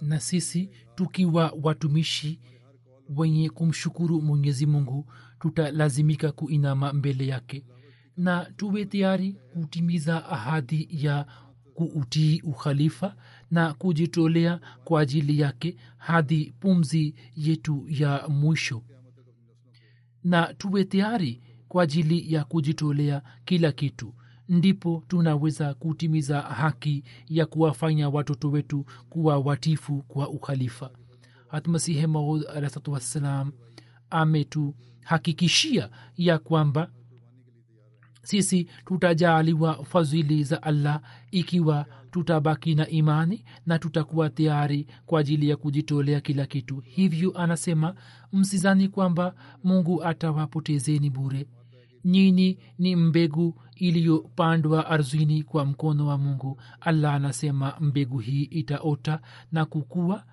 Na sisi tukiwa watumishi wenye kumshukuru mwenyezi mungu tutalazimika kuinama mbele yake. Na tuwe tayari kutimiza ahadi ya kuutii ukhalifa na kujitolea kwa ajili yake hadi pumzi yetu ya mwisho. Na tuwe tayari kwa ajili ya kujitolea kila kitu. Ndipo tunaweza kutimiza haki ya kuwafanya watoto wetu kuwa watifu kwa ukhalifa. Hatmasihe maud alahsatu wassalam ametuhakikishia ya kwamba sisi tutajaaliwa fadhili za allah ikiwa tutabaki na imani na tutakuwa tayari kwa ajili ya kujitolea kila kitu. Hivyo anasema msizani kwamba mungu atawapotezeni bure. Nyini ni mbegu iliyopandwa ardhini kwa mkono wa mungu. Allah anasema mbegu hii itaota na kukua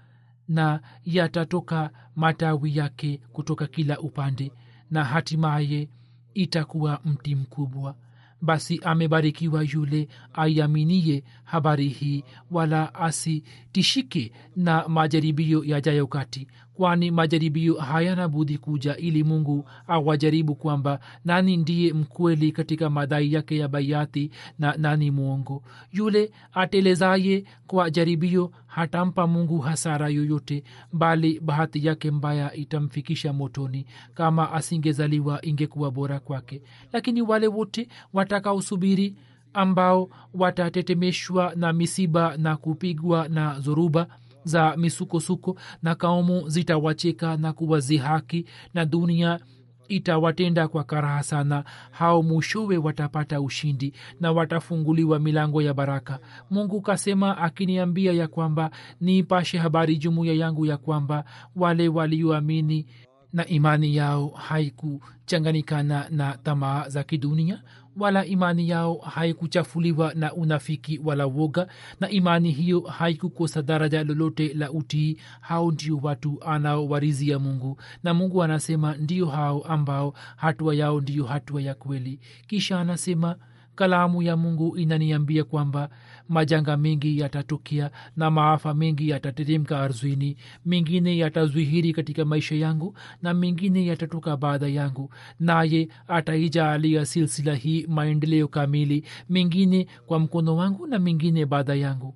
na yatatoka matawi yake kutoka kila upande na hatimaye itakuwa mti mkubwa. Basi amebarikiwa yule aiaminie habari hii wala asitishike na majaribio yajayo kati kwani majaribio hayana budi kuja ili mungu awajaribu kwamba nani ndiye mkweli katika madai yake ya baiati na nani mwongo. Yule atelezaye kwa jaribio hatampa mungu hasara yoyote bali bahati yake mbaya itamfikisha motoni kama asingezaliwa ingekuwa bora kwake. Lakini wale wote watakaosubiri ambao watatetemeshwa na misiba na kupigwa na zoruba za misukosuko na kaumu zitawacheka na kuwazihaki na dunia itawatenda kwa karaha sana. Hao mwishowe watapata ushindi na watafunguliwa milango ya baraka. Mungu kasema akiniambia ya kwamba niipashe habari jumuiya yangu ya kwamba wale walioamini na imani yao haikuchanganikana na tamaa za kidunia wala imani yao haikuchafuliwa na unafiki wala woga na imani hiyo haikukosa daraja lolote la utii. Hao ndio watu anaowarizia mungu na mungu anasema ndio hao ambao hatua yao ndiyo hatua ya kweli. Kisha anasema kalamu ya mungu inaniambia kwamba majanga mengi yatatukia na maafa mengi yatateremka arzwini mengine yatazwihiri katika maisha yangu na mengine yatatoka baada yangu. Naye ataijaalia silsila hii maendeleo kamili mengine kwa mkono wangu na mengine baada yangu.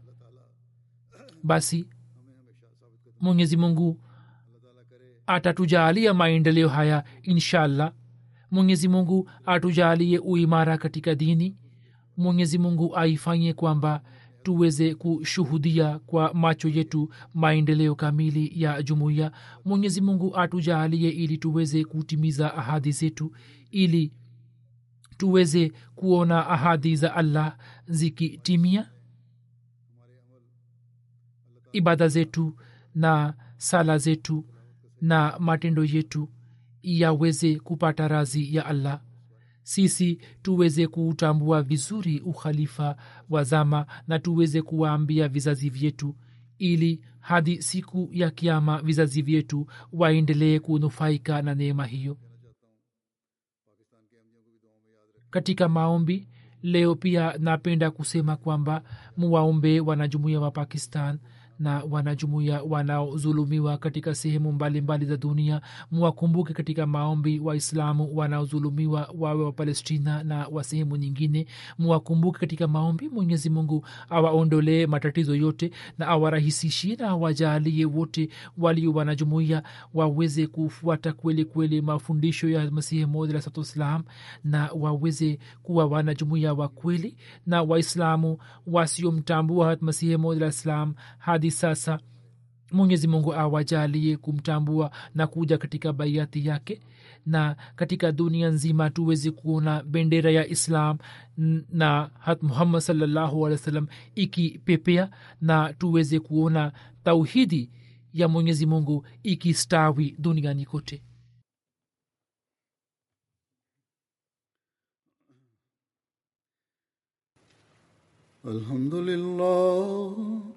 Basi mwenyezi mungu atatujaalia maendeleo haya inshallah. Mwenyezi mungu atujalie uimara katika dini mwenyezi mungu aifanye kwamba tuweze kushuhudia kwa macho yetu maendeleo kamili ya jumuiya. Mwenyezi mungu atujaalie ili tuweze kutimiza ahadi zetu ili tuweze kuona ahadi za allah zikitimia. Ibada zetu na sala zetu na matendo yetu yaweze kupata razi ya allah sisi tuweze kuutambua vizuri ukhalifa wa zama na tuweze kuwaambia vizazi vyetu ili hadi siku ya kiama vizazi vyetu waendelee kunufaika na neema hiyo. Katika maombi leo pia napenda kusema kwamba muwaombe wanajumuia wa pakistan na wanajumuia wanaozulumiwa katika sehemu mbalimbali za dunia. Mwakumbuke katika maombi waislamu wanaozulumiwa wawe wa palestina na wa sehemu nyingine. Mwakumbuke katika maombi mwenyezi mungu awaondolee matatizo yote na awarahisishie na awajalie wote walio wanajumuia waweze kufuata kweli kweli mafundisho ya masihi mod alahsatuwassalam na waweze kuwa wanajumuia wa kweli na waislamu wasiomtambua masihi mod alah salam hadi sasa. Mwenyezi mungu awajalie kumtambua na kuja katika baiati yake na katika dunia nzima tuwezi kuona bendera ya islam na hat muhammad sallahualwasalam ikipepea na tuweze kuona tauhidi ya mwenyezi mungu ikistawi duniani kote. Alhamdulillah.